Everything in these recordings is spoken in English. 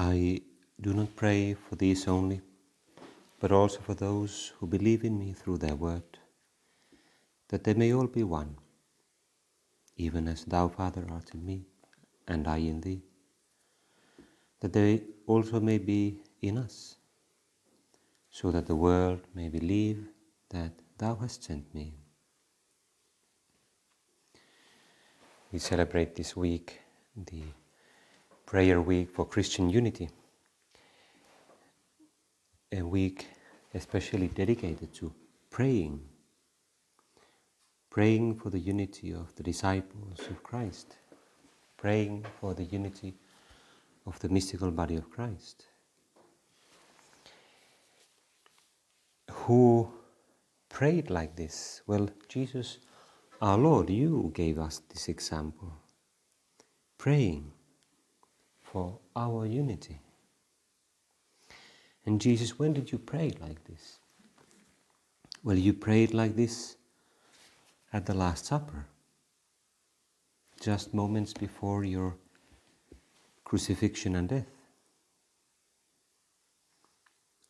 I do not pray for these only, but also for those who believe in me through their word, that they may all be one, even as thou, Father, art in me, and I in thee, that they also may be in us, so that the world may believe that thou hast sent me. We celebrate this week the prayer week for Christian unity, a week especially dedicated to praying, praying for the unity of the disciples of Christ, praying for the unity of the mystical body of Christ. Who prayed like this? Well, Jesus, our Lord, you gave us this example. Praying for our unity. And Jesus, when did you pray like this? Well, you prayed like this at the Last Supper, just moments before your crucifixion and death.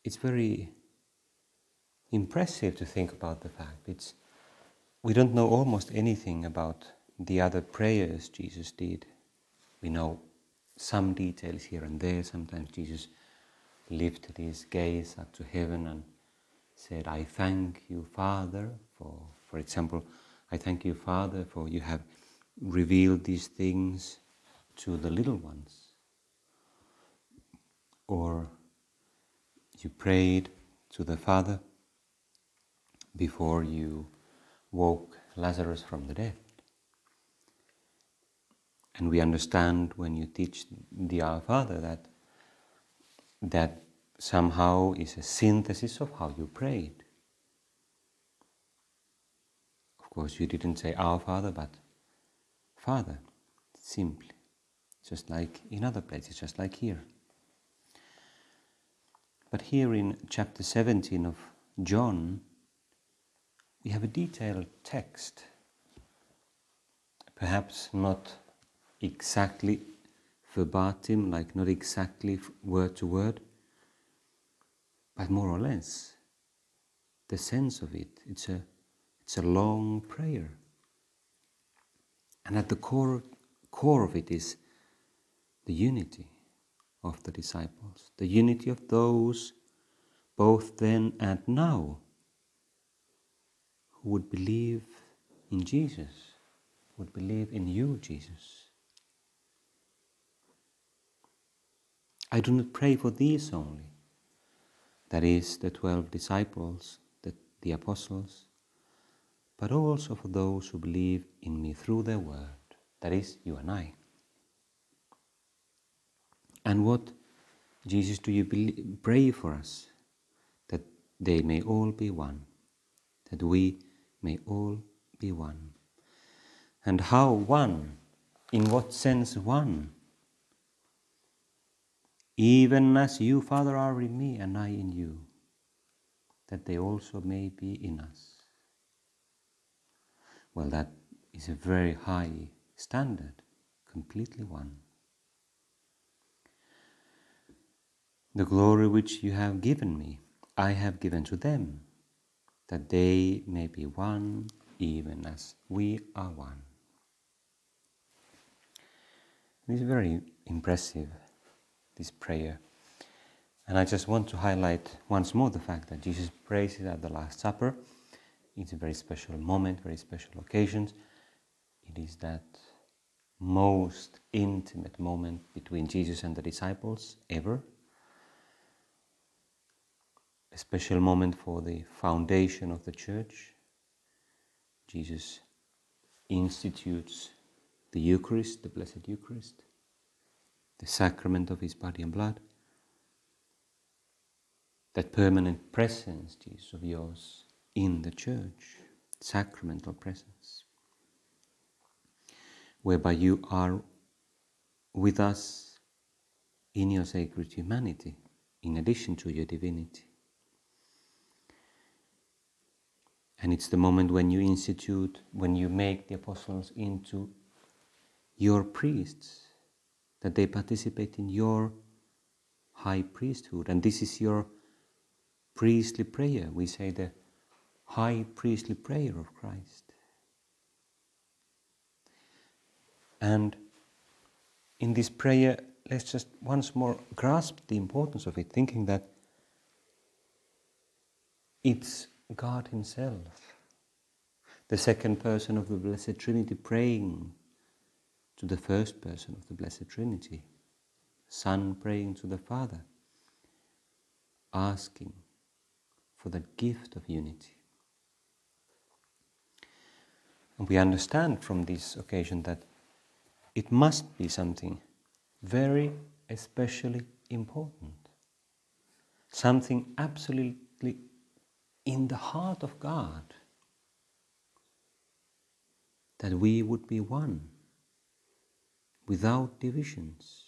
It's very impressive to think about the fact it's we don't know almost anything about the other prayers Jesus did. We know some details here and there. Sometimes Jesus lifted his gaze up to heaven and said, I thank you, Father, for, for example, I thank you, Father, for you have revealed these things to the little ones. Or you prayed to the Father before you woke Lazarus from the dead. And we understand when you teach the Our Father that that somehow is a synthesis of how you prayed. Of course, you didn't say Our Father, but Father, simply, just like in other places, just like here. But here in chapter 17 of John, we have a detailed text, perhaps not exactly verbatim, like not exactly word to word, but more or less the sense of it. It's a, it's a long prayer. And at the core, core of it is the unity of the disciples, the unity of those both then and now who would believe in Jesus, would believe in you, Jesus. I do not pray for these only, that is, the twelve disciples, the, the apostles, but also for those who believe in me through their word, that is, you and I. And what, Jesus, do you believe, pray for us? That they may all be one, that we may all be one. And how one? In what sense one? Even as you, Father, are in me and I in you, that they also may be in us. Well, that is a very high standard, completely one. The glory which you have given me, I have given to them, that they may be one, even as we are one. It is very impressive this prayer. And I just want to highlight once more the fact that Jesus prays it at the Last Supper. It's a very special moment, very special occasions. It is that most intimate moment between Jesus and the disciples ever. A special moment for the foundation of the church. Jesus institutes the Eucharist, the Blessed Eucharist, the sacrament of his body and blood, that permanent presence, Jesus, of yours in the church, sacramental presence, whereby you are with us in your sacred humanity, in addition to your divinity. And it's the moment when you institute, when you make the apostles into your priests, that they participate in your high priesthood. And this is your priestly prayer. We say the high priestly prayer of Christ. And in this prayer, let's just once more grasp the importance of it, thinking that it's God Himself, the second person of the Blessed Trinity, praying to the first person of the Blessed Trinity, Son praying to the Father, asking for the gift of unity. And we understand from this occasion that it must be something very especially important, something absolutely in the heart of God, that we would be one without divisions.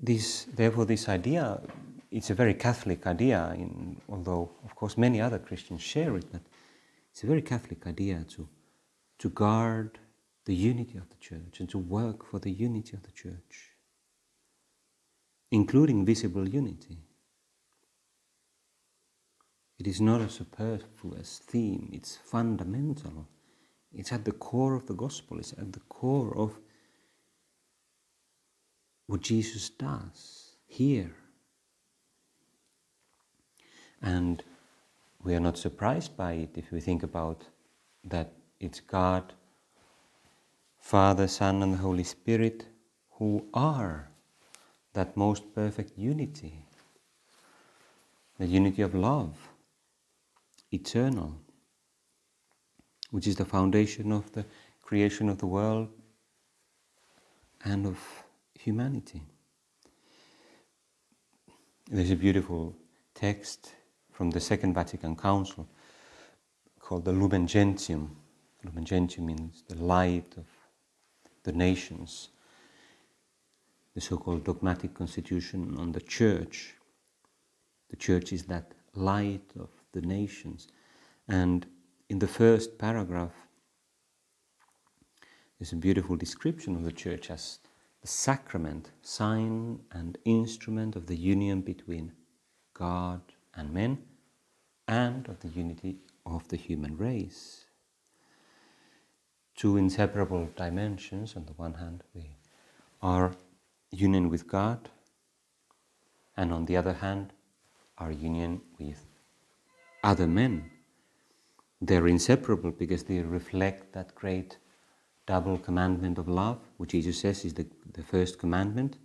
This, therefore, this idea, it's a very Catholic idea, in, although, of course, many other Christians share it, but it's a very Catholic idea to, to guard the unity of the church and to work for the unity of the church, including visible unity. It is not a superfluous theme, it's fundamental. It's at the core of the gospel, it's at the core of what Jesus does here. And we are not surprised by it if we think about that it's God, Father, Son, and the Holy Spirit who are that most perfect unity, the unity of love, eternal, which is the foundation of the creation of the world and of humanity. There's a beautiful text from the Second Vatican Council called the Lumen Gentium. Lumen Gentium means the light of the nations, the so called dogmatic constitution on the church. The church is that light of the nations. And in the first paragraph, there's a beautiful description of the church as the sacrament, sign, and instrument of the union between God and men, and of the unity of the human race. Two inseparable dimensions. On the one hand, we are union with God, and on the other hand, our union with other men. They're inseparable because they reflect that great double commandment of love, which Jesus says is the, the first commandment.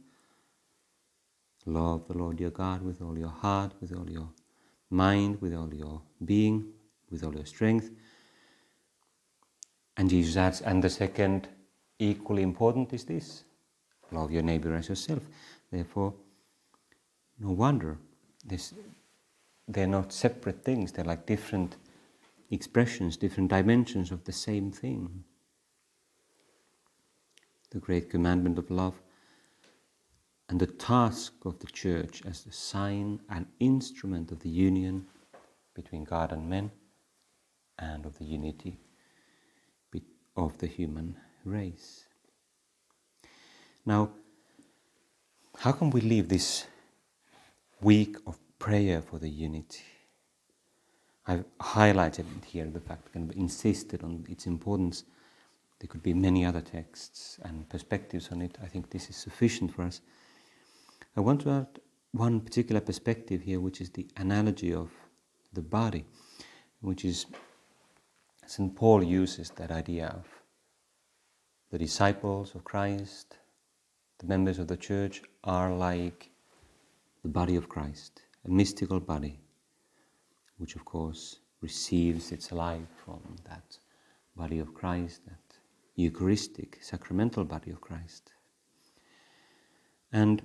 Love the Lord your God with all your heart, with all your mind, with all your being, with all your strength. And Jesus adds, and the second, equally important, is this love your neighbor as yourself. Therefore, no wonder this, they're not separate things, they're like different expressions, different dimensions of the same thing. The great commandment of love and the task of the church as the sign and instrument of the union between God and men and of the unity of the human race. Now, how can we leave this week of prayer for the unity? I've highlighted here the fact and insisted on its importance. There could be many other texts and perspectives on it. I think this is sufficient for us. I want to add one particular perspective here, which is the analogy of the body, which is St. Paul uses that idea of the disciples of Christ, the members of the church are like the body of Christ, a mystical body which of course receives its life from that body of Christ that Eucharistic, sacramental body of Christ. And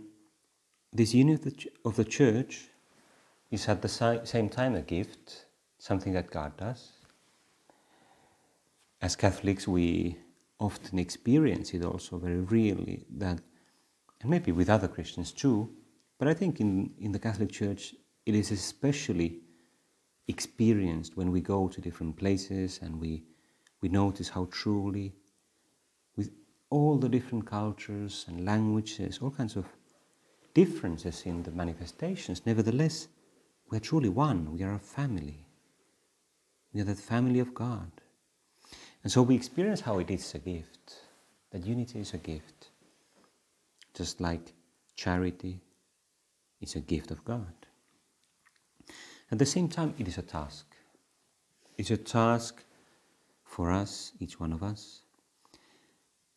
this unity of the church is at the same time a gift, something that God does. As Catholics, we often experience it also very really that, and maybe with other Christians too, but I think in, in the Catholic Church it is especially experienced when we go to different places and we, we notice how truly, with all the different cultures and languages, all kinds of differences in the manifestations, nevertheless, we are truly one. We are a family. We are that family of God. And so we experience how it is a gift, that unity is a gift. Just like charity is a gift of God. At the same time, it is a task. It's a task for us, each one of us.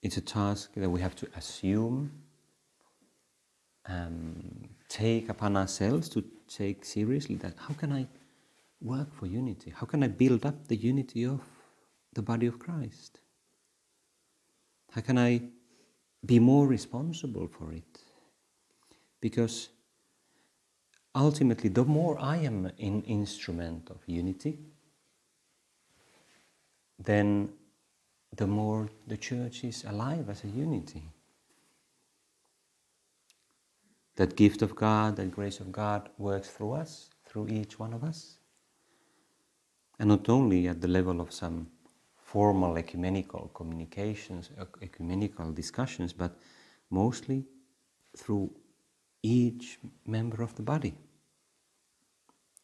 It's a task that we have to assume, um, take upon ourselves to take seriously that how can I work for unity? How can I build up the unity of the body of Christ? How can I be more responsible for it? Because ultimately, the more I am an instrument of unity, then the more the church is alive as a unity. That gift of God, that grace of God works through us, through each one of us. And not only at the level of some formal ecumenical communications, ecumenical discussions, but mostly through each member of the body,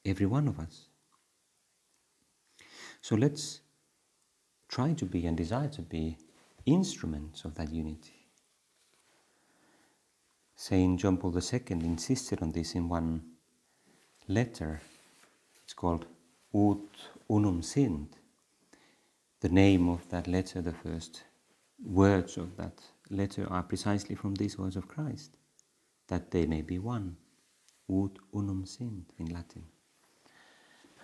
every one of us. So let's try to be and desire to be instruments of that unity. Saint John Paul II insisted on this in one letter. It's called Ut Unum Sint. The name of that letter, the first words of that letter are precisely from these words of Christ that they may be one. Ut unum sint in Latin.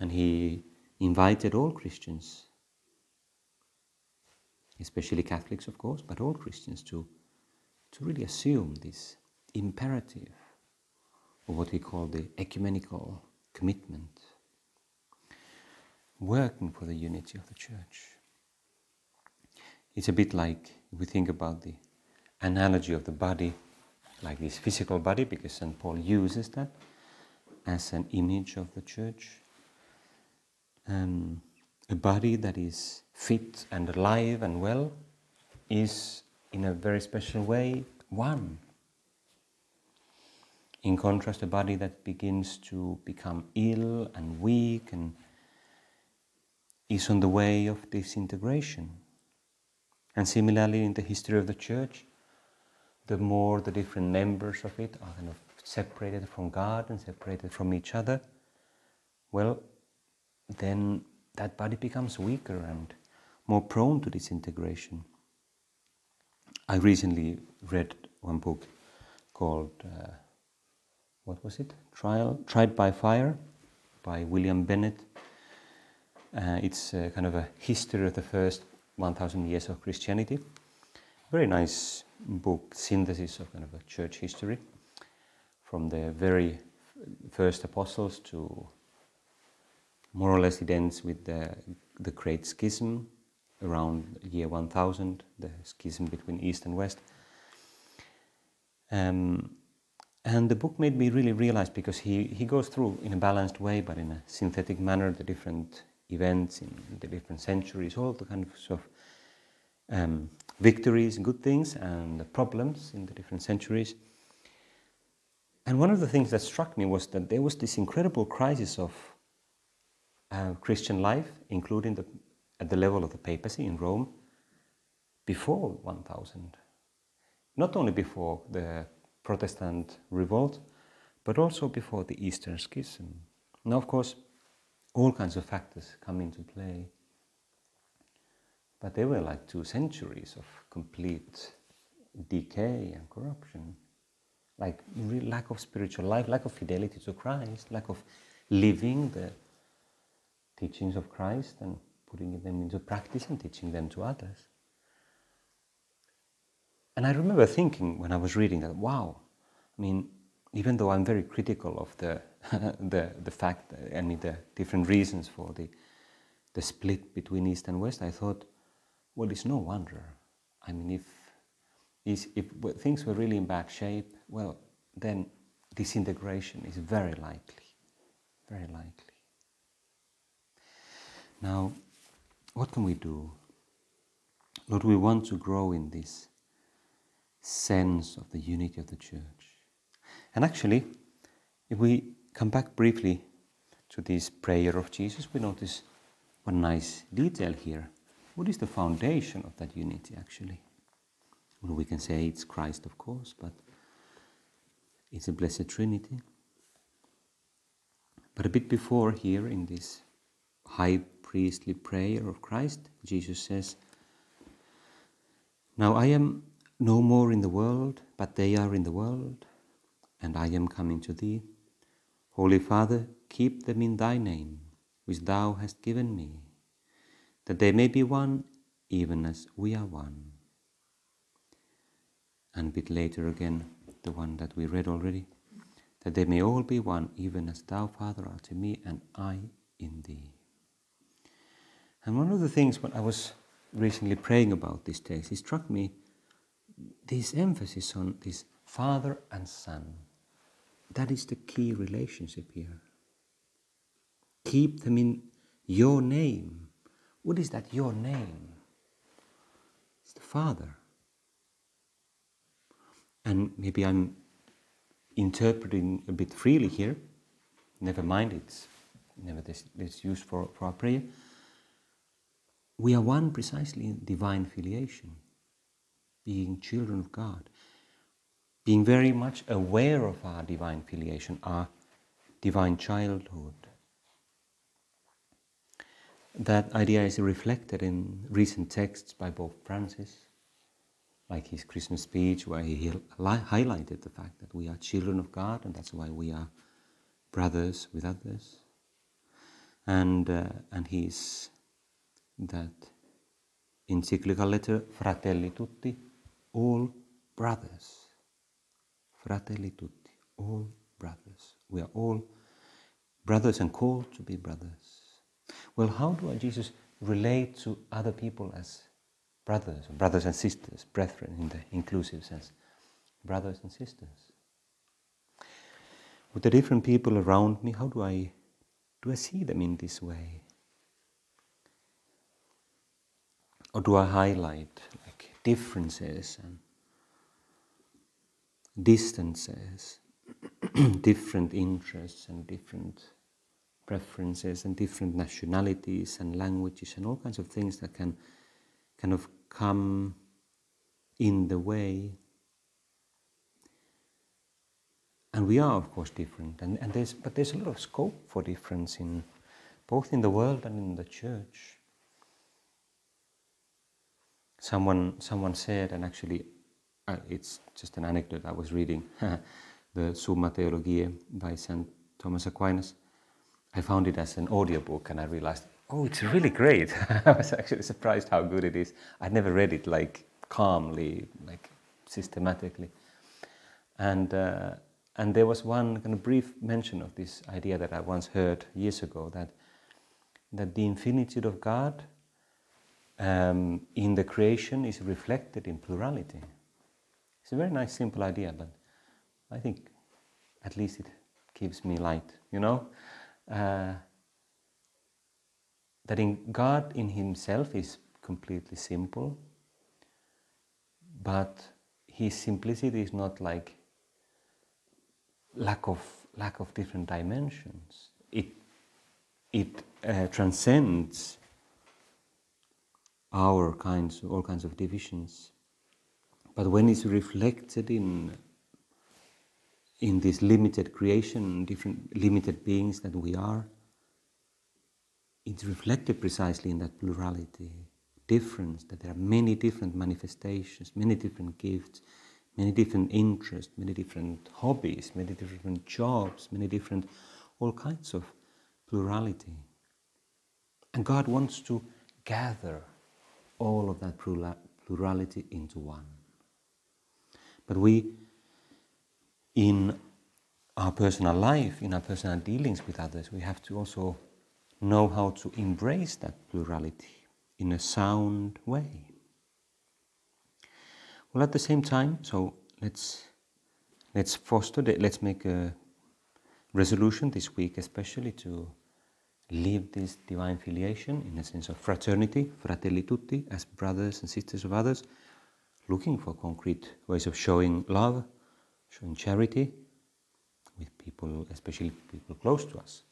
And he invited all Christians, especially Catholics, of course, but all Christians to, to really assume this imperative of what he called the ecumenical commitment, working for the unity of the church. It's a bit like if we think about the analogy of the body like this physical body, because St. Paul uses that as an image of the church. Um, a body that is fit and alive and well is, in a very special way, one. In contrast, a body that begins to become ill and weak and is on the way of disintegration. And similarly, in the history of the church, the more the different members of it are kind of separated from God and separated from each other, well, then that body becomes weaker and more prone to disintegration. I recently read one book called, uh, what was it? Trial, Tried by Fire by William Bennett. Uh, it's uh, kind of a history of the first 1000 years of Christianity. Very nice book, synthesis of kind of a church history from the very first apostles to more or less it ends with the, the Great Schism around year 1000, the schism between East and West. Um, and the book made me really realize because he, he goes through in a balanced way, but in a synthetic manner, the different events in the different centuries, all the kind of sort of um, victories, good things, and problems in the different centuries. And one of the things that struck me was that there was this incredible crisis of uh, Christian life, including the, at the level of the papacy in Rome, before 1000. Not only before the Protestant revolt, but also before the Eastern Schism. Now, of course, all kinds of factors come into play. But they were like two centuries of complete decay and corruption. Like lack of spiritual life, lack of fidelity to Christ, lack of living the teachings of Christ and putting them into practice and teaching them to others. and I remember thinking when I was reading that, wow, I mean, even though I'm very critical of the, the, the fact, I mean, the different reasons for the, the split between East and West, I thought, well, it's no wonder. I mean, if, if things were really in bad shape, well, then disintegration is very likely, very likely. Now, what can we do? Lord, we want to grow in this sense of the unity of the church. And actually, if we come back briefly to this prayer of Jesus, we notice one nice detail here. What is the foundation of that unity, actually? Well, we can say it's Christ, of course, but it's a Blessed Trinity. But a bit before here in this high priestly prayer of Christ, Jesus says, Now I am no more in the world, but they are in the world, and I am coming to thee. Holy Father, keep them in thy name, which thou hast given me, that they may be one, even as we are one. And a bit later again, the one that we read already, that they may all be one, even as thou, Father, art in me, and I in thee. And one of the things when I was recently praying about this text, it struck me this emphasis on this father and son. That is the key relationship here. Keep them in your name. What is that, your name? It's the Father. And maybe I'm interpreting a bit freely here. Never mind, it's never this, this used for, for our prayer. We are one precisely in divine filiation being children of God, being very much aware of our divine filiation, our divine childhood. That idea is reflected in recent texts by Pope Francis, like his Christmas speech, where he highlighted the fact that we are children of God and that's why we are brothers with others. And, uh, and his that encyclical letter, Fratelli Tutti, all brothers. Fratelli tutti, all brothers. We are all brothers and called to be brothers. Well, how do I, Jesus, relate to other people as brothers, brothers and sisters, brethren in the inclusive sense? Brothers and sisters. With the different people around me, how do I do I see them in this way? Or do I highlight like differences and distances, different interests and different preferences and different nationalities and languages and all kinds of things that can kind of come in the way. And we are, of course, different, and, and there's, but there's a lot of scope for difference in both in the world and in the church someone someone said, and actually, uh, it's just an anecdote. I was reading the Summa Theologiae by Saint Thomas Aquinas. I found it as an audiobook, and I realized, oh, it's really great. I was actually surprised how good it is. I'd never read it like calmly, like systematically, and. Uh, and there was one kind of brief mention of this idea that I once heard years ago that that the infinitude of God um, in the creation is reflected in plurality. It's a very nice, simple idea, but I think at least it gives me light, you know? Uh, that in God in Himself is completely simple, but His simplicity is not like lack of lack of different dimensions. It it uh, transcends our kinds, all kinds of divisions. But when it's reflected in in this limited creation, different limited beings that we are, it's reflected precisely in that plurality, difference, that there are many different manifestations, many different gifts, many different interests, many different hobbies, many different jobs, many different, all kinds of plurality. And God wants to gather all of that plurality into one. But we, in our personal life, in our personal dealings with others, we have to also know how to embrace that plurality in a sound way. Well, at the same time, so let's let's foster that. Let's make a resolution this week, especially to live this divine filiation in a sense of fraternity, fratelli tutti, as brothers and sisters of others, looking for concrete ways of showing love, showing charity with people, especially people close to us.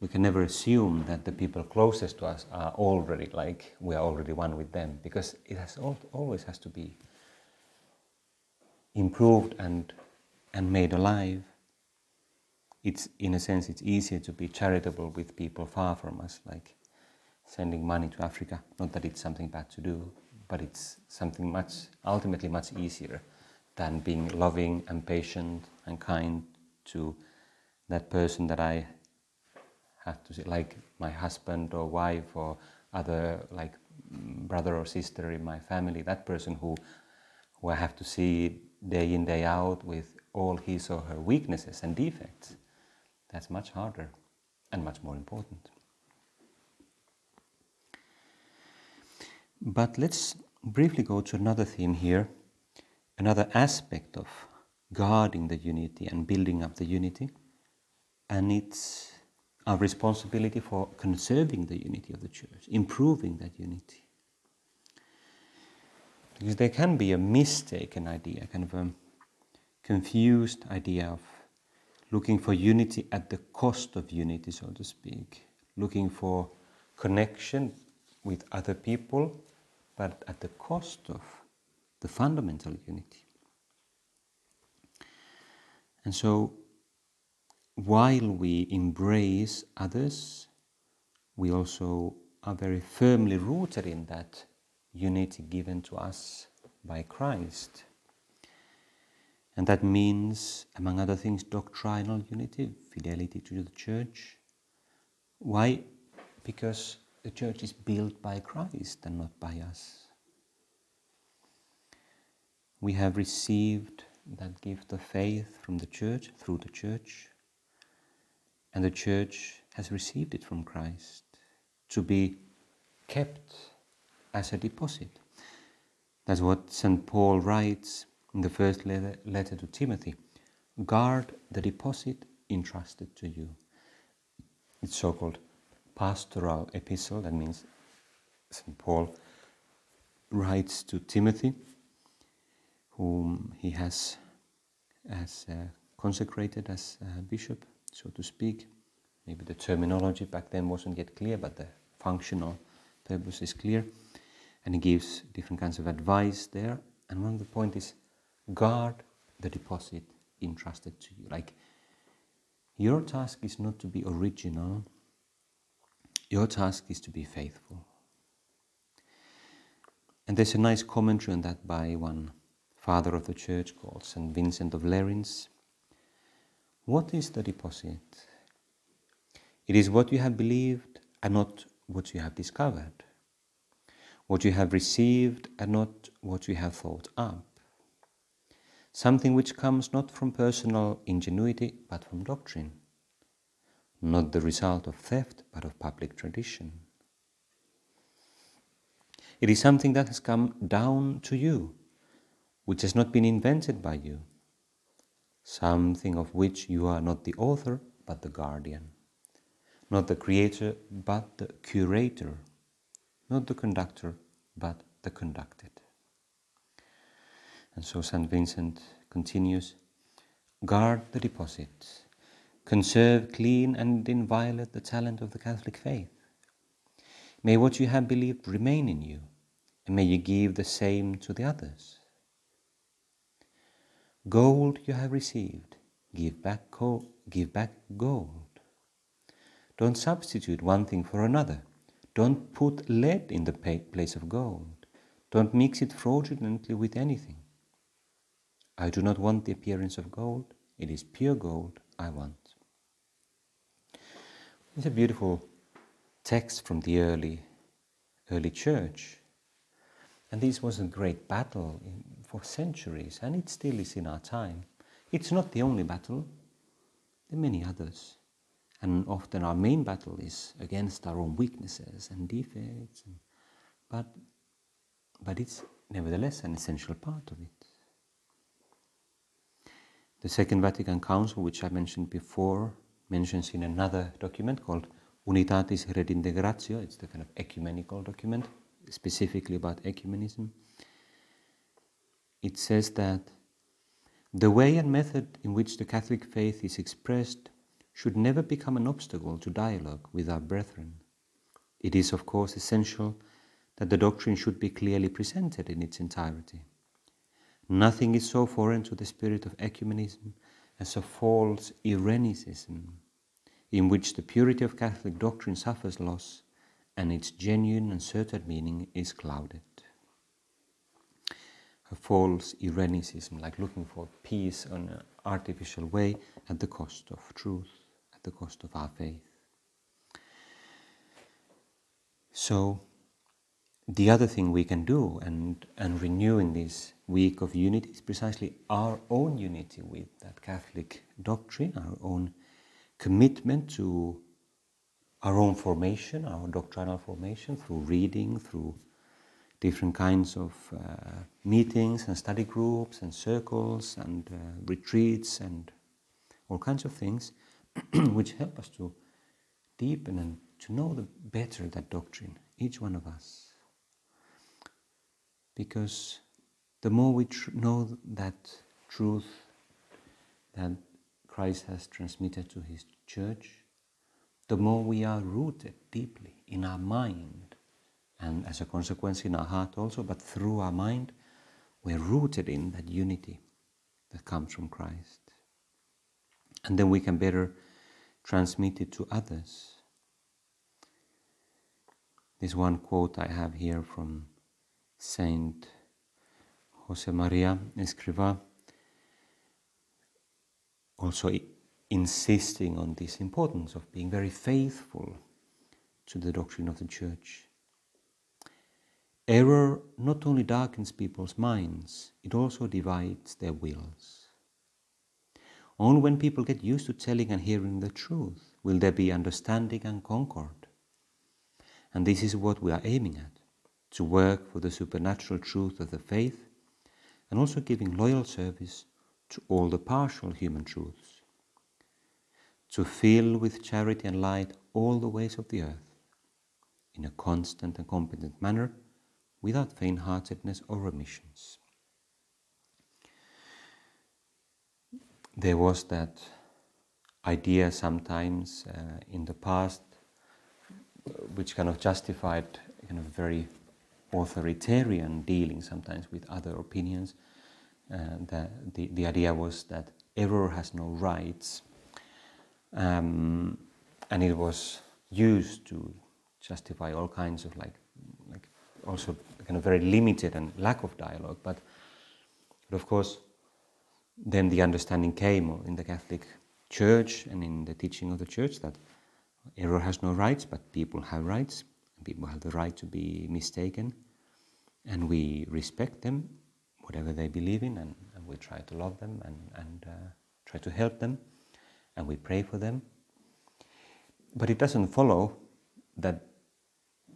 We can never assume that the people closest to us are already like we are already one with them, because it has always has to be improved and and made alive it's in a sense it's easier to be charitable with people far from us, like sending money to Africa. Not that it's something bad to do, but it's something much ultimately much easier than being loving and patient and kind to that person that I have to see, like my husband or wife or other like mm, brother or sister in my family, that person who who I have to see day in day out with all his or her weaknesses and defects. That's much harder and much more important. But let's briefly go to another theme here, another aspect of guarding the unity and building up the unity, and it's our responsibility for conserving the unity of the church, improving that unity. Because there can be a mistaken idea, kind of a confused idea of looking for unity at the cost of unity, so to speak, looking for connection with other people, but at the cost of the fundamental unity. And so, while we embrace others, we also are very firmly rooted in that unity given to us by Christ. And that means, among other things, doctrinal unity, fidelity to the church. Why? Because the church is built by Christ and not by us. We have received that gift of faith from the church, through the church, and the church has received it from Christ to be kept as a deposit. That's what St. Paul writes in the first letter, letter to Timothy guard the deposit entrusted to you. It's so called pastoral epistle, that means St. Paul writes to Timothy, whom he has as uh, consecrated as a bishop, so to speak. Maybe the terminology back then wasn't yet clear, but the functional purpose is clear. And he gives different kinds of advice there. And one of the points is guard the deposit entrusted to you. Like, your task is not to be original, your task is to be faithful. And there's a nice commentary on that by one father of the church called St. Vincent of Lerins. What is the deposit? It is what you have believed and not what you have discovered, what you have received and not what you have thought up something which comes not from personal ingenuity but from doctrine, not the result of theft but of public tradition. It is something that has come down to you, which has not been invented by you, something of which you are not the author but the guardian, not the creator but the curator, not the conductor but the conducted. And so St. Vincent continues Guard the deposit, conserve clean and inviolate the talent of the Catholic faith. May what you have believed remain in you, and may you give the same to the others. Gold you have received, give back, co- give back gold. Don't substitute one thing for another. Don't put lead in the place of gold. Don't mix it fraudulently with anything. I do not want the appearance of gold, it is pure gold I want. It's a beautiful text from the early, early church. And this was a great battle for centuries, and it still is in our time. It's not the only battle, there are many others. And often our main battle is against our own weaknesses and defects, and, but, but it's nevertheless an essential part of it. The Second Vatican Council, which I mentioned before, mentions in another document called Unitatis Redintegratio, it's the kind of ecumenical document, specifically about ecumenism. It says that the way and method in which the Catholic faith is expressed should never become an obstacle to dialogue with our brethren. It is, of course, essential that the doctrine should be clearly presented in its entirety. Nothing is so foreign to the spirit of ecumenism as a false Irenicism, in which the purity of Catholic doctrine suffers loss and its genuine and certain meaning is clouded. A false Irenicism, like looking for peace in an artificial way at the cost of truth, at the cost of our faith. So, the other thing we can do and, and renew in this week of unity is precisely our own unity with that Catholic doctrine, our own commitment to our own formation, our doctrinal formation, through reading, through different kinds of uh, meetings and study groups and circles and uh, retreats and all kinds of things, which help us to deepen and to know the better that doctrine, each one of us. Because the more we tr- know that truth that Christ has transmitted to his church, the more we are rooted deeply in our mind, and as a consequence in our heart also, but through our mind, we're rooted in that unity that comes from Christ. And then we can better transmit it to others. This one quote I have here from Saint Josemaria Escrivá, also insisting on this importance of being very faithful to the doctrine of the Church. Error not only darkens people's minds, it also divides their wills. Only when people get used to telling and hearing the truth will there be understanding and concord. And this is what we are aiming at to work for the supernatural truth of the faith and also giving loyal service to all the partial human truths to fill with charity and light all the ways of the earth in a constant and competent manner without faint heartedness or remissions. There was that idea sometimes uh, in the past which kind of justified kind of very authoritarian dealing sometimes with other opinions. Uh, the, the, the idea was that error has no rights um, and it was used to justify all kinds of like, like also kind of very limited and lack of dialogue. But, but of course, then the understanding came in the Catholic Church and in the teaching of the Church that error has no rights, but people have rights. People have the right to be mistaken, and we respect them, whatever they believe in, and, and we try to love them and, and uh, try to help them and we pray for them. But it doesn't follow that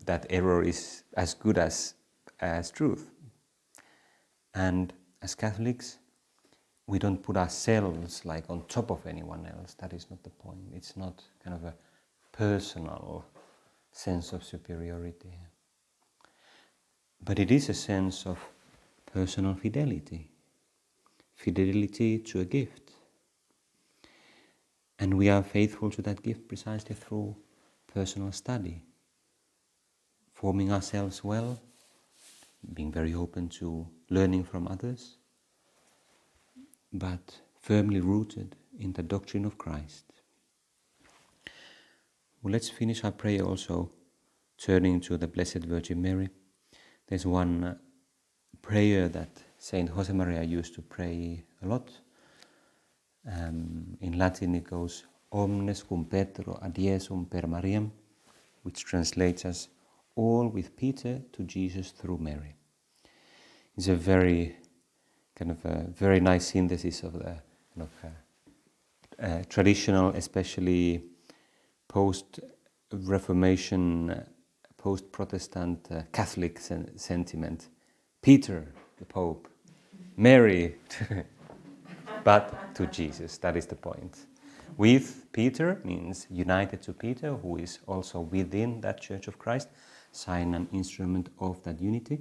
that error is as good as, as truth. And as Catholics, we don't put ourselves like on top of anyone else. That is not the point. It's not kind of a personal sense of superiority. But it is a sense of personal fidelity, fidelity to a gift. And we are faithful to that gift precisely through personal study, forming ourselves well, being very open to learning from others, but firmly rooted in the doctrine of Christ. Well, let's finish our prayer also turning to the Blessed Virgin Mary. There's one prayer that Saint Josemaria used to pray a lot um, in Latin it goes omnes cum Petro ad Iesum per Mariam, which translates as all with Peter to Jesus through Mary. It's a very kind of a very nice synthesis of the kind of uh, uh, traditional, especially post Reformation, post Protestant uh, Catholic sen- sentiment. Peter, the Pope, Mary, but to Jesus. That is the point. With Peter means united to Peter, who is also within that Church of Christ, sign and instrument of that unity.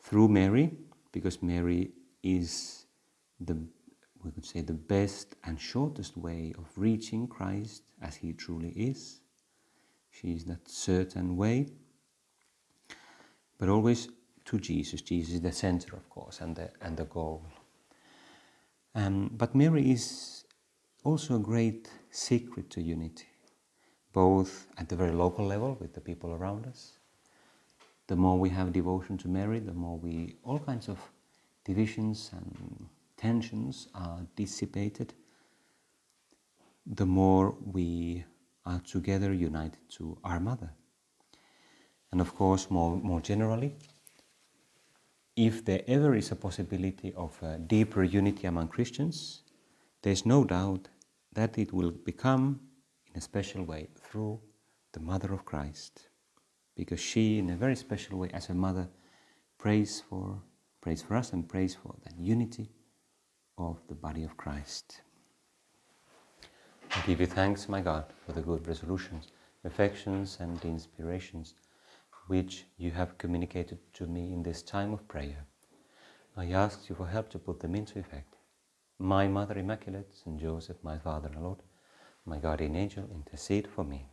Through Mary, because Mary is the we could say the best and shortest way of reaching Christ as he truly is. She is that certain way, but always to Jesus. Jesus is the center, of course, and the, and the goal. Um, but Mary is also a great secret to unity, both at the very local level with the people around us. The more we have devotion to Mary, the more we, all kinds of divisions and tensions are dissipated, the more we are together united to our mother. And of course, more, more generally, if there ever is a possibility of a deeper unity among Christians, there's no doubt that it will become in a special way through the Mother of Christ, because she, in a very special way, as a mother, prays for, prays for us and prays for that unity of the body of Christ. I give you thanks, my God, for the good resolutions, affections, and inspirations which you have communicated to me in this time of prayer. I ask you for help to put them into effect. My Mother Immaculate, Saint Joseph, my Father and Lord, my guardian angel, intercede for me.